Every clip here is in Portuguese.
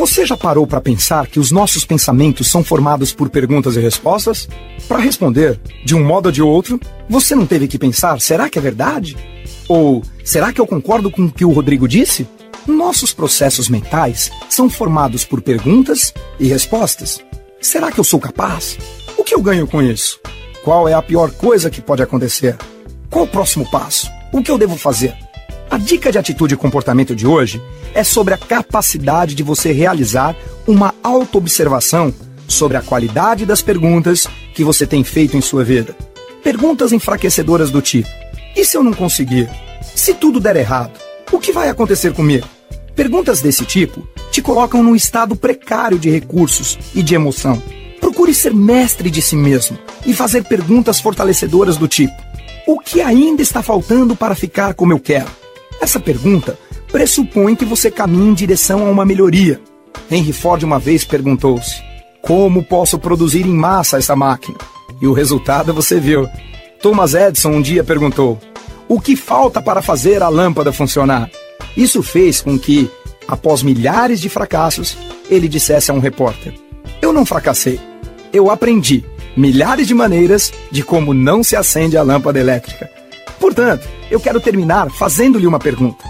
Você já parou para pensar que os nossos pensamentos são formados por perguntas e respostas? Para responder, de um modo ou de outro, você não teve que pensar: será que é verdade? Ou será que eu concordo com o que o Rodrigo disse? Nossos processos mentais são formados por perguntas e respostas. Será que eu sou capaz? O que eu ganho com isso? Qual é a pior coisa que pode acontecer? Qual o próximo passo? O que eu devo fazer? A dica de atitude e comportamento de hoje é sobre a capacidade de você realizar uma autoobservação sobre a qualidade das perguntas que você tem feito em sua vida. Perguntas enfraquecedoras do tipo: e se eu não conseguir? Se tudo der errado, o que vai acontecer comigo? Perguntas desse tipo te colocam num estado precário de recursos e de emoção. Procure ser mestre de si mesmo e fazer perguntas fortalecedoras do tipo: O que ainda está faltando para ficar como eu quero? Essa pergunta pressupõe que você caminhe em direção a uma melhoria. Henry Ford uma vez perguntou-se: Como posso produzir em massa essa máquina? E o resultado você viu. Thomas Edison um dia perguntou: O que falta para fazer a lâmpada funcionar? Isso fez com que, após milhares de fracassos, ele dissesse a um repórter: Eu não fracassei. Eu aprendi milhares de maneiras de como não se acende a lâmpada elétrica. Portanto, eu quero terminar fazendo-lhe uma pergunta.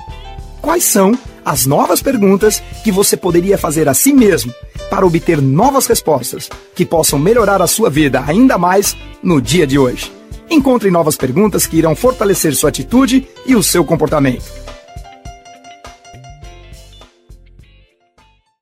Quais são as novas perguntas que você poderia fazer a si mesmo para obter novas respostas que possam melhorar a sua vida ainda mais no dia de hoje? Encontre novas perguntas que irão fortalecer sua atitude e o seu comportamento.